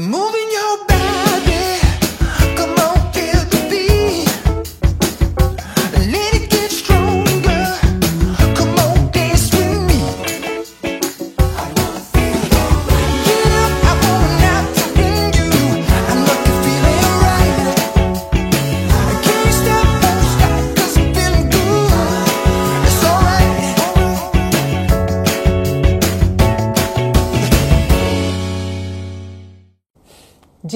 Moving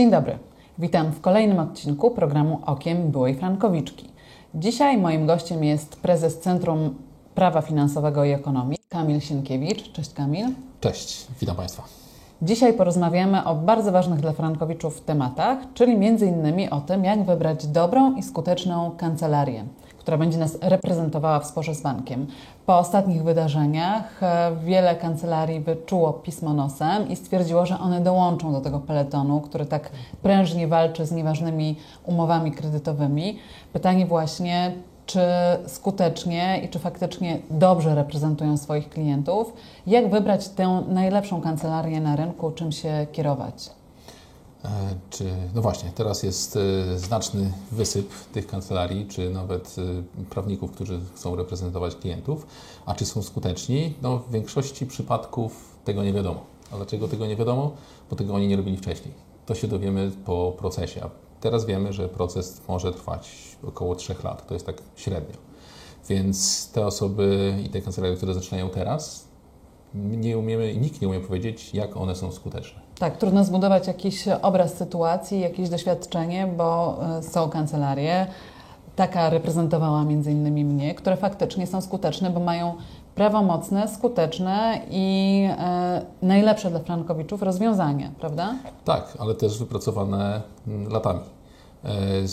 Dzień dobry. Witam w kolejnym odcinku programu Okiem Byłej Frankowiczki. Dzisiaj moim gościem jest prezes Centrum Prawa Finansowego i Ekonomii, Kamil Sienkiewicz. Cześć Kamil. Cześć, witam Państwa. Dzisiaj porozmawiamy o bardzo ważnych dla Frankowiczów tematach, czyli między innymi o tym, jak wybrać dobrą i skuteczną kancelarię, która będzie nas reprezentowała w sporze z bankiem. Po ostatnich wydarzeniach e, wiele kancelarii wyczuło pismo nosem i stwierdziło, że one dołączą do tego peletonu, który tak prężnie walczy z nieważnymi umowami kredytowymi. Pytanie właśnie, czy skutecznie i czy faktycznie dobrze reprezentują swoich klientów, jak wybrać tę najlepszą kancelarię na rynku, czym się kierować. E, Czy, no właśnie, teraz jest e, znaczny wysyp tych kancelarii, czy nawet e, prawników, którzy chcą reprezentować klientów. A czy są skuteczni? No, w większości przypadków tego nie wiadomo. A dlaczego tego nie wiadomo? Bo tego oni nie robili wcześniej. To się dowiemy po procesie. A teraz wiemy, że proces może trwać około 3 lat. To jest tak średnio. Więc te osoby i te kancelarie, które zaczynają teraz, nie umiemy, nikt nie umie powiedzieć, jak one są skuteczne. Tak, trudno zbudować jakiś obraz sytuacji, jakieś doświadczenie, bo e, są kancelarie, taka reprezentowała między innymi mnie, które faktycznie są skuteczne, bo mają prawomocne, skuteczne i e, najlepsze dla frankowiczów rozwiązania, prawda? Tak, ale też wypracowane mm, latami. E,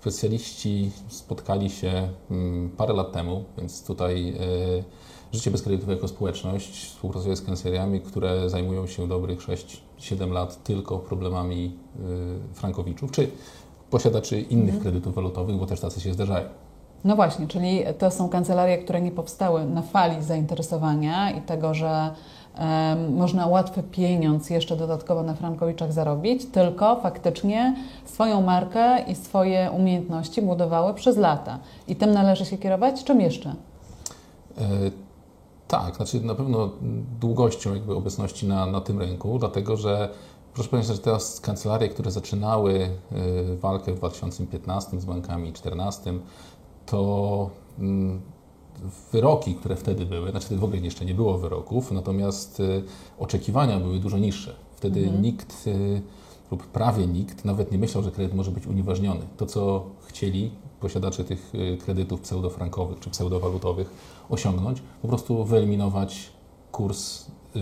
Specjaliści spotkali się mm, parę lat temu, więc tutaj e, Życie bez kredytów jako społeczność współpracuje z kanceliami, które zajmują się dobrych 6-7 lat tylko problemami e, frankowiczów, czy posiadaczy innych kredytów walutowych, bo też tacy się zdarzają. No właśnie, czyli to są kancelarie, które nie powstały na fali zainteresowania i tego, że można łatwy pieniądz jeszcze dodatkowo na frankowiczach zarobić, tylko faktycznie swoją markę i swoje umiejętności budowały przez lata. I tym należy się kierować, czym jeszcze? Tak, znaczy na pewno długością jakby obecności na, na tym rynku, dlatego że proszę pamiętać, że teraz kancelarie, które zaczynały y, walkę w 2015 z bankami, 2014, to mm, wyroki, które wtedy były, znaczy wtedy w ogóle jeszcze nie było wyroków, natomiast y, oczekiwania były dużo niższe. Wtedy nikt y, lub prawie nikt nawet nie myślał, że kredyt może być unieważniony. To, co chcieli posiadacze tych y, kredytów pseudofrankowych czy pseudowalutowych osiągnąć, po prostu wyeliminować kurs y,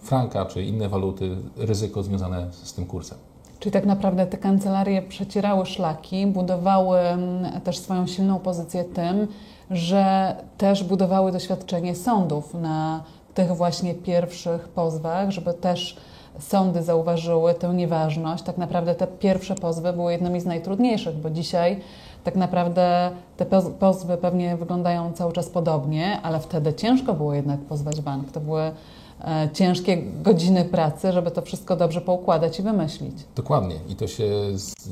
franka czy inne waluty, ryzyko związane z tym kursem. Czyli tak naprawdę te kancelarie przecierały szlaki, budowały mm, też swoją silną pozycję tym, że też budowały doświadczenie sądów na tych właśnie pierwszych pozwach, żeby też sądy zauważyły tę nieważność. Tak naprawdę te pierwsze pozwy były jednymi z najtrudniejszych, bo dzisiaj tak naprawdę te poz- pozwy pewnie wyglądają cały czas podobnie, ale wtedy ciężko było jednak pozwać bank. To były e, ciężkie godziny pracy, żeby to wszystko dobrze poukładać i wymyślić. Dokładnie i to się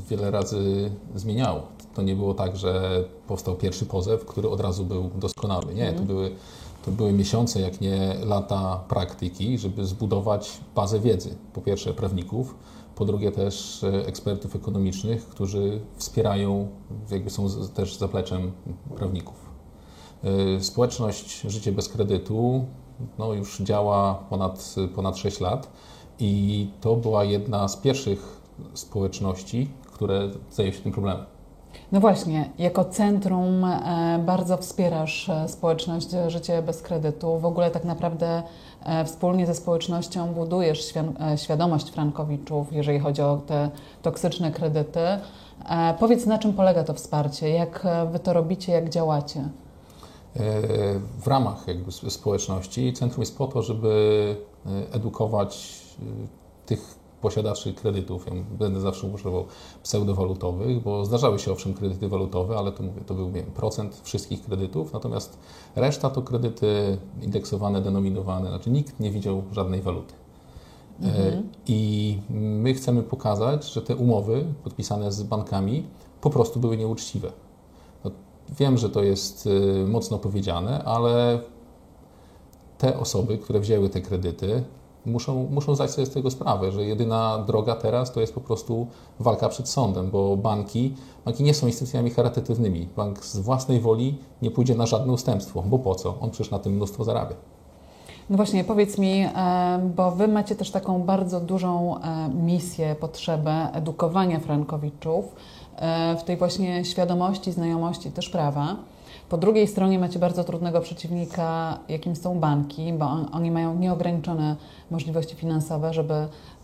wiele razy zmieniało. To nie było tak, że powstał pierwszy pozew, który od razu był doskonały. Nie, to były, to były miesiące, jak nie lata praktyki, żeby zbudować bazę wiedzy. Po pierwsze prawników, po drugie też e, ekspertów ekonomicznych, którzy wspierają, jakby są też zapleczem prawników. E, Społeczność Życie bez kredytu no, już działa ponad, ponad 6 lat i to była jedna z pierwszych społeczności, które zajęły się tym problemem. No właśnie, jako centrum e, bardzo wspierasz e, społeczność e, Życie bez kredytu. W ogóle tak naprawdę wspólnie ze społecznością budujesz świadomość frankowiczów, jeżeli chodzi o te toksyczne kredyty. Powiedz, na czym polega to wsparcie? Jak wy to robicie, jak działacie? W ramach społeczności centrum jest po to, żeby edukować tych posiadaczy kredytów. Ja będę zawsze używał pseudowalutowych, bo zdarzały się owszem kredyty walutowe, ale to, mówię, to był wiem, procent wszystkich kredytów, natomiast reszta to kredyty indeksowane, denominowane, znaczy nikt nie widział żadnej waluty. E, I my chcemy pokazać, że te umowy podpisane z bankami po prostu były nieuczciwe. No, wiem, że to jest y, mocno powiedziane, ale te osoby, które wzięły te kredyty, muszą, muszą zdać sobie z tego sprawę, że jedyna droga teraz to jest po prostu walka przed sądem, bo banki, banki nie są instytucjami charytatywnymi. Bank z własnej woli nie pójdzie na żadne ustępstwo, bo po co? On przecież na tym mnóstwo zarabia. No właśnie, powiedz mi, e, bo Wy macie też taką bardzo dużą e, misję, potrzebę edukowania frankowiczów w tej właśnie świadomości, znajomości też prawa. Po drugiej stronie macie bardzo trudnego przeciwnika, jakim są banki, bo on, oni mają nieograniczone możliwości finansowe, żeby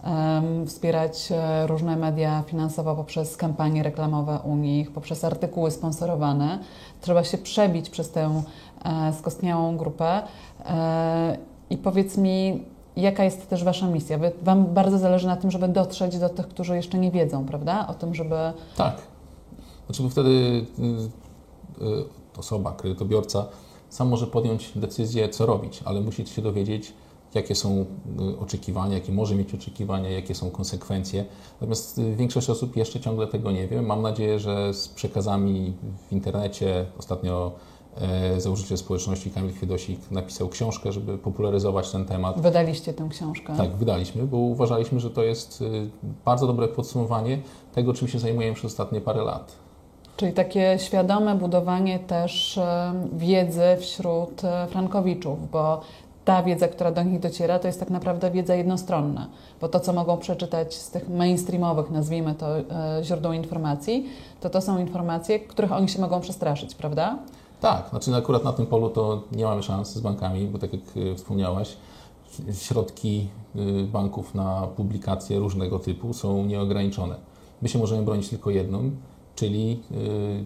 em, wspierać e, różne media finansowo poprzez kampanie reklamowe u nich, poprzez artykuły sponsorowane. Trzeba się przebić przez tę e, skostniałą grupę. E, I powiedz mi, jaka jest też Wasza misja? Wy, wam bardzo zależy na tym, żeby dotrzeć do tych, którzy jeszcze nie wiedzą, prawda? O tym, żeby Tak. Znaczy, bo wtedy y, y, osoba, kredytobiorca sam może podjąć decyzję, co robić, ale musi się dowiedzieć, jakie są y, oczekiwania, jakie może mieć oczekiwania, jakie są konsekwencje. Natomiast większość osób jeszcze ciągle tego nie wie. Mam nadzieję, że z przekazami w internecie ostatnio założyciel społeczności Kamil Kwiedosik napisał książkę, żeby popularyzować ten temat. wydaliście tę książkę. Tak, wydaliśmy, bo uważaliśmy, że to jest y, bardzo dobre podsumowanie tego, czym się zajmujemy przez ostatnie parę lat. Czyli takie świadome budowanie też e, wiedzy wśród e, frankowiczów, bo ta wiedza, która do nich dociera, to jest tak naprawdę wiedza jednostronna, bo to, co mogą przeczytać z tych mainstreamowych, nazwijmy to, e, źródeł informacji, to to są informacje, których oni się mogą przestraszyć, prawda? Tak, znaczy akurat na tym polu to nie mamy szans z bankami, bo tak jak y, wspomniałaś, środki y, banków na publikacje różnego typu są nieograniczone. My się możemy bronić tylko jedną, czyli y,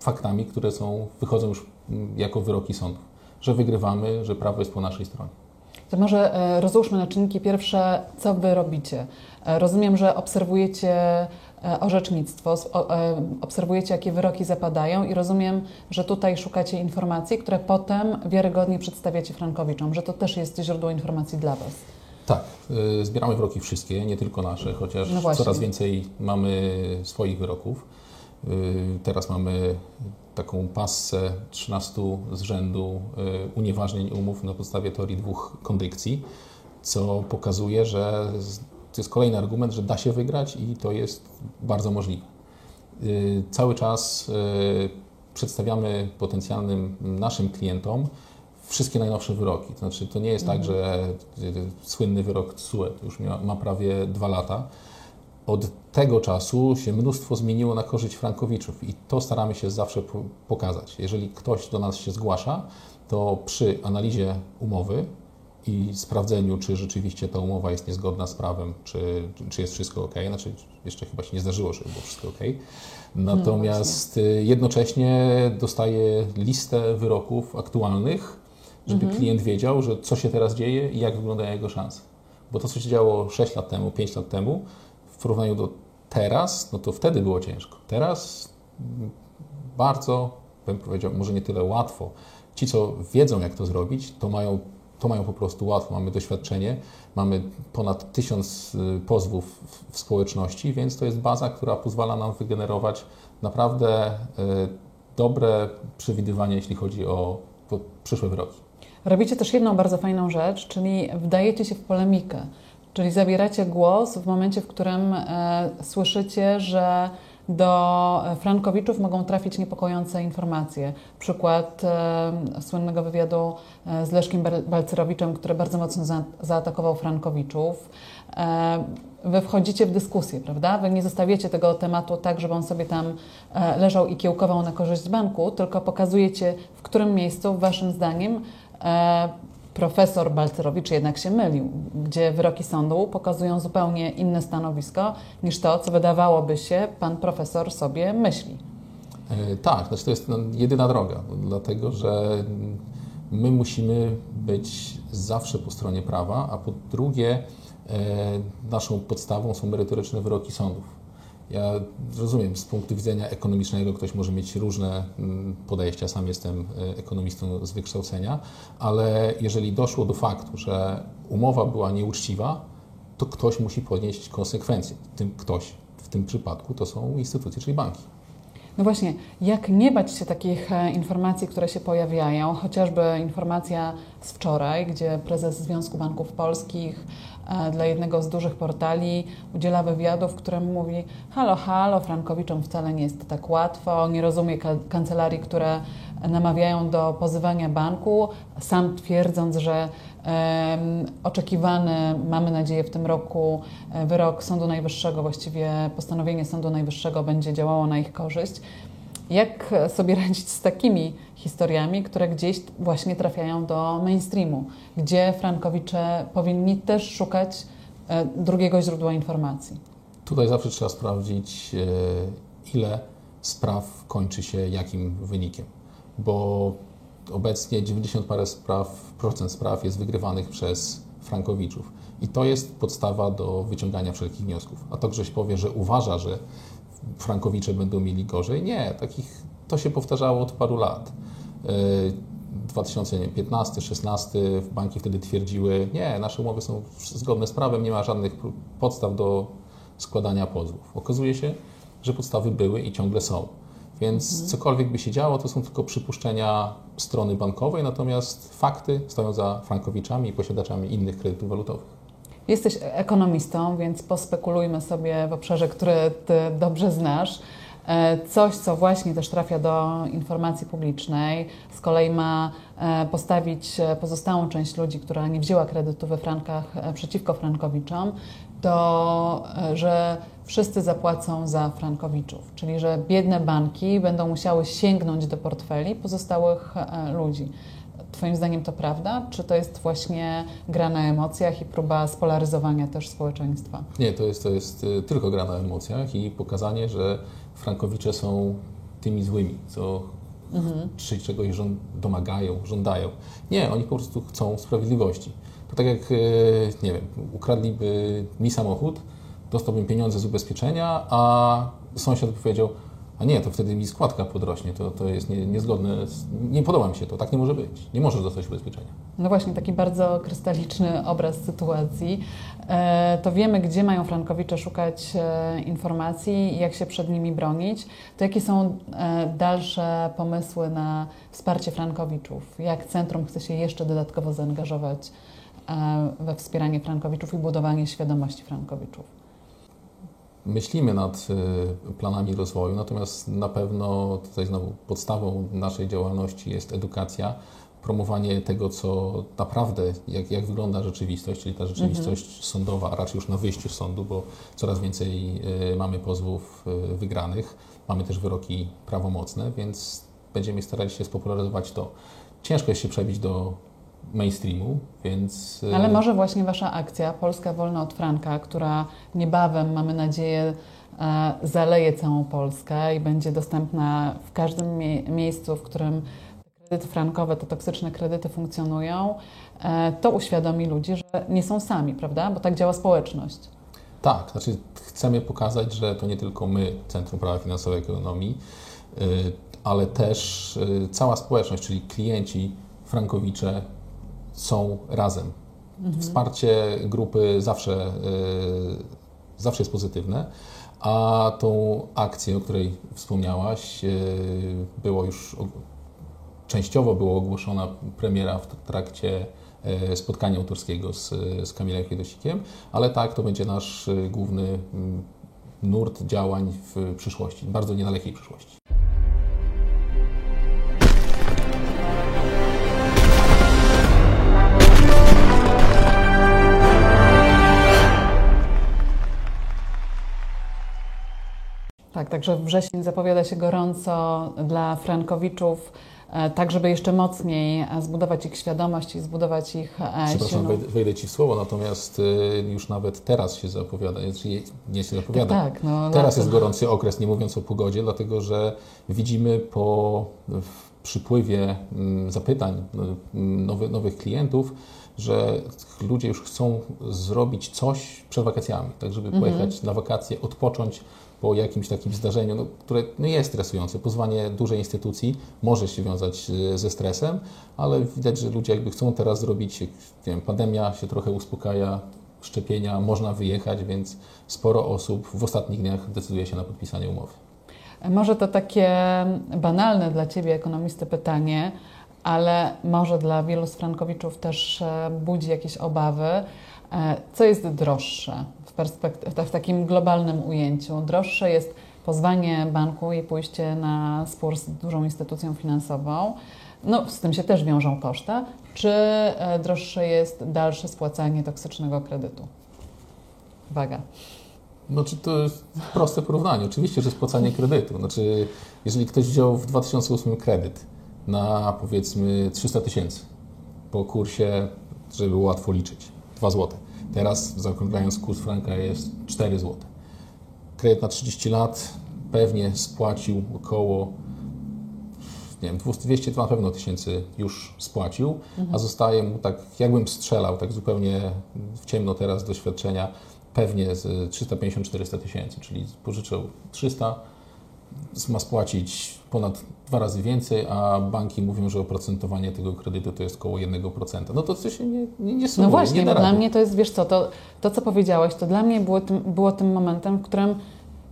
faktami, które są, wychodzą już mm, jako wyroki sądów, że wygrywamy, że prawo jest po naszej stronie. To może e, rozłóżmy na czynniki pierwsze, co Wy robicie. E, Rozumiem, że obserwujecie e, orzecznictwo, s- o- e, obserwujecie, jakie wyroki zapadają i rozumiem, że tutaj szukacie informacji, które potem wiarygodnie przedstawiacie Frankowiczom, że to też jest źródło informacji dla Was. Tak, y, zbieramy wyroki wszystkie, nie tylko nasze, chociaż No coraz więcej mamy swoich wyroków. Teraz mamy taką passę 13 z rzędu unieważnień umów na podstawie teorii dwóch kondykcji, co pokazuje, że to jest kolejny argument, że da się wygrać i to jest bardzo możliwe. Y, Cały czas y, przedstawiamy potencjalnym naszym klientom wszystkie najnowsze wyroki. To znaczy, to nie jest tak, że y, słynny wyrok TSUE już ma, ma prawie dwa lata. Od tego czasu się mnóstwo zmieniło na korzyść frankowiczów i to staramy się zawsze po- pokazać. Jeżeli ktoś do nas się zgłasza, to przy analizie umowy i sprawdzeniu, czy rzeczywiście ta umowa jest niezgodna z prawem, czy, czy jest wszystko ok. Znaczy, jeszcze chyba się nie zdarzyło, żeby było wszystko ok. Natomiast y, jednocześnie dostaje listę wyroków aktualnych, żeby klient wiedział, że co się teraz dzieje i jak wyglądają jego szanse. Bo to, co się działo 6 lat temu, 5 lat temu, w porównaniu do teraz, no to wtedy było ciężko. Teraz mm, bardzo, bym powiedział, może nie tyle łatwo. Ci, co wiedzą, jak to zrobić, to mają, to mają po prostu łatwo. Mamy doświadczenie, mamy ponad tysiąc y, pozwów w- społeczności, więc to jest baza, która pozwala nam wygenerować naprawdę y, dobre przewidywanie, jeśli chodzi o przyszłe wyroki. Robicie też jedną bardzo fajną rzecz, czyli wdajecie się w polemikę, czyli zabieracie głos w momencie, w którym e, słyszycie, że do Frankowiczów mogą trafić niepokojące informacje. Przykład e, słynnego wywiadu e, z Leszkiem Bal- Balcerowiczem, który bardzo mocno za, zaatakował Frankowiczów. E, Wy wchodzicie w dyskusję, prawda? Wy nie zostawiacie tego tematu tak, żeby on sobie tam e, leżał i kiełkował na korzyść banku, tylko pokazujecie, w którym miejscu, waszym zdaniem, e, profesor Balcerowicz jednak się mylił, gdzie wyroki sądu pokazują zupełnie inne stanowisko niż to, co wydawałoby się pan profesor sobie myśli. E, Tak, znaczy to jest no, jedyna droga, dlatego że my musimy być zawsze po stronie prawa, a po drugie e, naszą podstawą są merytoryczne wyroki sądów. Ja rozumiem, z punktu widzenia ekonomicznego ktoś może mieć różne mm, podejścia, sam jestem e, ekonomistą z wykształcenia, ale jeżeli doszło do faktu, że umowa była nieuczciwa, to ktoś musi ponieść konsekwencje. Tym ktoś w tym przypadku to są instytucje, czyli banki. No właśnie, jak nie bać się takich e, informacji, które się pojawiają, chociażby informacja z wczoraj, gdzie prezes Związku Banków Polskich e, dla jednego z dużych portali udziela wywiadu, w którym mówi: Halo, halo, Frankowiczom wcale nie jest tak łatwo, nie rozumie ka- kancelarii, które namawiają do pozywania banku, sam twierdząc, że oczekiwany, mamy nadzieję, w tym roku e, wyrok Sądu Najwyższego, właściwie postanowienie Sądu Najwyższego będzie działało na ich korzyść. Jak sobie radzić z takimi historiami, które gdzieś właśnie trafiają do mainstreamu, gdzie frankowicze powinni też szukać e, drugiego źródła informacji? Tutaj zawsze trzeba sprawdzić, e, ile spraw kończy się jakim wynikiem, bo obecnie 90 parę spraw, procent spraw jest wygrywanych przez frankowiczów. I to jest podstawa do wyciągania wszelkich wniosków. A to ktoś powie, że uważa, że frankowicze będą mieli gorzej. Nie, takich to się powtarzało od paru lat. E, 2015-16 banki wtedy twierdziły, nie, nasze umowy są zgodne z prawem, nie ma żadnych podstaw do składania pozwów. Okazuje się, że podstawy były i ciągle są. Więc cokolwiek by się działo, to są tylko przypuszczenia strony bankowej, natomiast fakty stoją za frankowiczami i posiadaczami innych kredytów walutowych. Jesteś ekonomistą, więc pospekulujmy sobie w obszarze, który Ty dobrze znasz. E, Coś, co właśnie też trafia do informacji publicznej, z kolei ma e, postawić e, pozostałą część ludzi, która nie wzięła kredytu we frankach przeciwko frankowiczom, to że wszyscy zapłacą za frankowiczów, czyli że biedne banki będą musiały sięgnąć do portfeli pozostałych e, ludzi. Twoim zdaniem to prawda? Czy to jest właśnie gra na emocjach i próba spolaryzowania też społeczeństwa? Nie, to jest, to jest y, tylko gra na emocjach i pokazanie, że frankowicze są tymi złymi, co czy czegoś żąd- domagają, żądają. Nie, oni po prostu chcą sprawiedliwości. To tak jak, y, nie wiem, ukradliby mi samochód, dostałbym pieniądze z ubezpieczenia, a sąsiad powiedział, a nie, to wtedy mi składka podrośnie, to, to jest nie, niezgodne, nie podoba mi się to, tak nie może być. Nie możesz dostać ubezpieczenia. No właśnie, taki bardzo krystaliczny obraz sytuacji. E, To wiemy, gdzie mają frankowicze szukać e, informacji i jak się przed nimi bronić. To jakie są e, dalsze pomysły na wsparcie frankowiczów? Jak centrum chce się jeszcze dodatkowo zaangażować we wspieranie frankowiczów i budowanie świadomości frankowiczów? Myślimy nad y, planami rozwoju, natomiast na pewno tutaj znowu podstawą naszej działalności jest edukacja, promowanie tego, co naprawdę, jak, jak wygląda rzeczywistość, czyli ta rzeczywistość sądowa, a raczej już na wyjściu z sądu, bo coraz więcej y, mamy pozwów y, wygranych, mamy też wyroki prawomocne, więc będziemy starali się spopularyzować to. Ciężko jest się przebić do mainstreamu, więc... y, Ale może właśnie Wasza akcja Polska Wolna od Franka, która niebawem, mamy nadzieję, e, zaleje całą Polskę i będzie dostępna w każdym mie- miejscu, w którym te kredyty frankowe, te toksyczne kredyty funkcjonują, e, to uświadomi ludzi, że nie są sami, prawda? Bo tak działa społeczność. Tak, znaczy chcemy pokazać, że to nie tylko my, Centrum Prawa Finansowego i Ekonomii, ale też cała społeczność, czyli klienci, frankowicze są razem. Wsparcie grupy zawsze, y, zawsze jest pozytywne, a tą akcję, o której wspomniałaś, y, było już częściowo była ogłoszona premiera w trakcie e, spotkania autorskiego z, z Kamilem Kwiedosikiem, ale tak, to będzie nasz główny mm, nurt działań w przyszłości, bardzo niedalekiej przyszłości. Tak, także wrzesień zapowiada się gorąco dla frankowiczów, e, tak żeby jeszcze mocniej e, zbudować ich świadomość i zbudować ich e, Przepraszam, silną... wejdę, Ci w słowo, natomiast już nawet teraz się zapowiada, znaczy nie- się zapowiada. Tak, no, Teraz lato. jest gorący okres, nie mówiąc o pogodzie, dlatego że widzimy po przypływie mm, zapytań mm, nowy, nowych klientów, że ludzie już chcą zrobić coś przed wakacjami, tak żeby pojechać na wakacje, odpocząć po jakimś takim zdarzeniu, no, które no, jest stresujące. Pozwanie dużej instytucji może się wiązać e, ze stresem, ale widać, że ludzie jakby chcą teraz zrobić, wiem, pandemia się trochę uspokaja, szczepienia, można wyjechać, więc sporo osób w ostatnich dniach decyduje się na podpisanie umowy. Może to takie banalne dla Ciebie, ekonomisty, pytanie, ale może dla wielu z frankowiczów też e, budzi jakieś obawy. E, Co jest droższe w, takim globalnym ujęciu? Droższe jest pozwanie banku i pójście na spór z dużą instytucją finansową. No, z tym się też wiążą koszty. Czy e, droższe jest dalsze spłacanie toksycznego kredytu? Uwaga. No, czy to jest proste porównanie? Oczywiście, że spłacanie kredytu. Znaczy, jeżeli ktoś wziął w 2008 kredyt na powiedzmy 300 tysięcy po kursie, żeby było łatwo liczyć, 2 zł. Teraz, zaokrąglając kurs franka, jest 4 zł. Kredyt na 30 lat pewnie spłacił około nie wiem, 200, 200 to na pewno tysięcy już spłacił, a zostaje mu tak, jakbym strzelał, tak zupełnie w ciemno teraz doświadczenia, pewnie z 350-400 tysięcy, czyli pożyczył 300, ma spłacić ponad dwa razy więcej, a banki mówią, że oprocentowanie tego kredytu to jest około 1%. No to coś się nie, nie, nie sumuje, No właśnie, nie bo dla mnie to jest, wiesz co, to, to co powiedziałeś, to dla mnie było tym, było tym momentem, w którym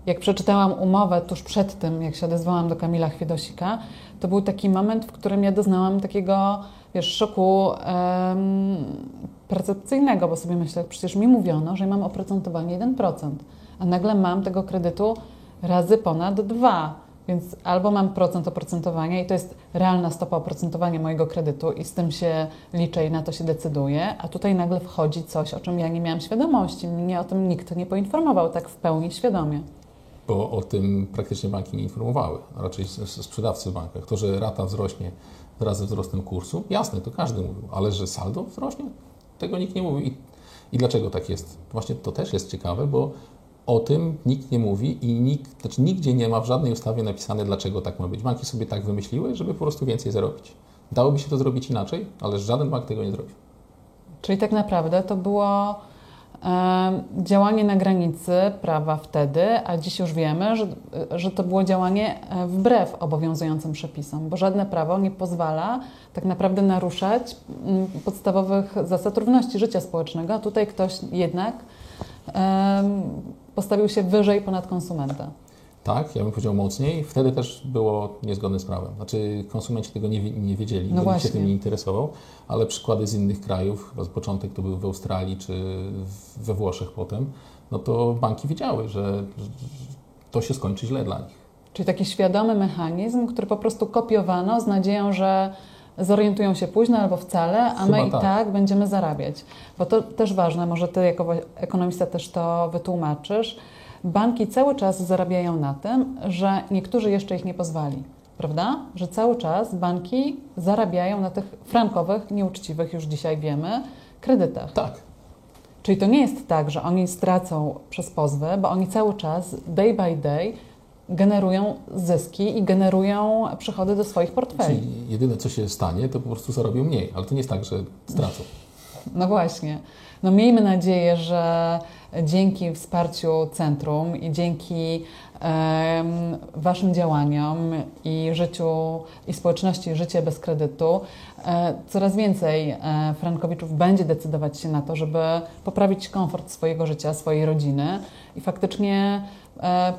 jak przeczytałam umowę tuż przed tym, jak się odezwałam do Kamila Chwiedosika, to był taki moment, w którym ja doznałam takiego, wiesz, szoku em, percepcyjnego, bo sobie myślę, przecież mi mówiono, że mam oprocentowanie 1%, a nagle mam tego kredytu razy ponad dwa. Więc albo mam procent oprocentowania i to jest realna stopa oprocentowania mojego kredytu i z tym się liczę i na to się decyduję, a tutaj nagle wchodzi coś, o czym ja nie miałam świadomości. Mnie o tym nikt nie poinformował tak w pełni świadomie. bo o tym praktycznie banki nie informowały, raczej sprzedawcy w bankach. To, że rata wzrośnie wraz ze wzrostem kursu, jasne, to każdy mówił, ale że saldo wzrośnie, tego nikt nie mówił. I dlaczego tak jest? Właśnie to też jest ciekawe, bo o tym nikt nie mówi i nikt, znaczy nigdzie nie ma w żadnej ustawie napisane, dlaczego tak ma być. Banki sobie tak wymyśliły, żeby po prostu więcej zarobić. Dałoby się to zrobić inaczej, ale żaden bank tego nie zrobił. Czyli tak naprawdę to było e, działanie na granicy prawa wtedy, a dziś już wiemy, że, że to było działanie e, wbrew obowiązującym przepisom, bo żadne prawo nie pozwala tak naprawdę naruszać mm, podstawowych zasad równości życia społecznego, a tutaj ktoś jednak em, postawił się wyżej ponad konsumenta. Tak, ja bym powiedział mocniej. Wtedy też było niezgodne z prawem. Znaczy konsumenci tego nie, nie wiedzieli, No nikt się tym nie interesował, ale przykłady z innych krajów, z początek to były w Australii czy we Włoszech potem, no to banki wiedziały, że to się skończy źle dla nich. Czyli taki świadomy mechanizm, który po prostu kopiowano z nadzieją, że zorientują się późno albo wcale, a my Chyba i tak. tak. będziemy zarabiać. Bo to też ważne, może ty jako ekonomista też to wytłumaczysz. Banki cały czas zarabiają na tym, że niektórzy jeszcze ich nie pozwali. Prawda? Że cały czas banki zarabiają na tych frankowych, nieuczciwych, już dzisiaj wiemy, kredytach. Tak, Czyli to nie jest tak, że oni stracą przez pozwy, bo oni cały czas, day by day, generują zyski i generują przychody do swoich portfeli. czyli jedyne co się stanie, to po prostu zarobią mniej, ale to nie jest tak, że stracą. No właśnie. No miejmy nadzieję, że dzięki wsparciu centrum i dzięki Waszym działaniom i życiu i społeczności Życie bez kredytu e, coraz więcej e, frankowiczów będzie decydować się na to, żeby poprawić komfort swojego życia, swojej rodziny i faktycznie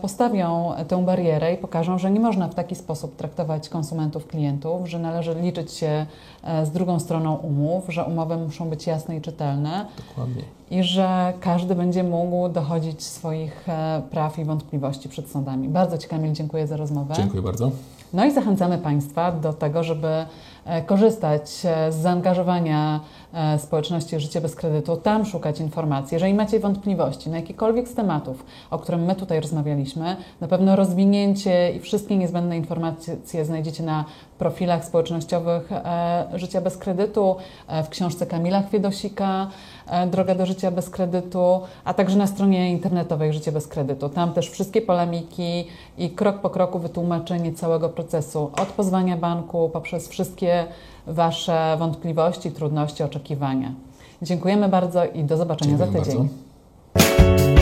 postawią tę barierę i pokażą, że nie można w taki sposób traktować konsumentów, klientów, że należy liczyć się e, z drugą stroną umów, że umowy muszą być jasne i czytelne Dokładnie. i że każdy będzie mógł dochodzić swoich e, praw i wątpliwości przed sądami. Bardzo Ci, Kamil, dziękuję za rozmowę. Dziękuję bardzo. No i zachęcamy Państwa do tego, żeby e, korzystać e, z zaangażowania e, społeczności Życie bez kredytu, tam szukać informacji. Jeżeli macie wątpliwości na jakikolwiek z tematów, o którym my tutaj rozmawialiśmy, na pewno rozwinięcie i wszystkie niezbędne informacje znajdziecie na profilach społecznościowych e, Życia bez kredytu, e, w książce Kamila Chwiedosika e, Droga do życia bez kredytu, a także na stronie internetowej Życie bez kredytu. Tam też wszystkie polemiki i krok po kroku wytłumaczenie całego procesu od pozwania banku poprzez wszystkie Wasze wątpliwości, trudności, oczekiwania. Dziękujemy bardzo i do zobaczenia za tydzień. Bardzo.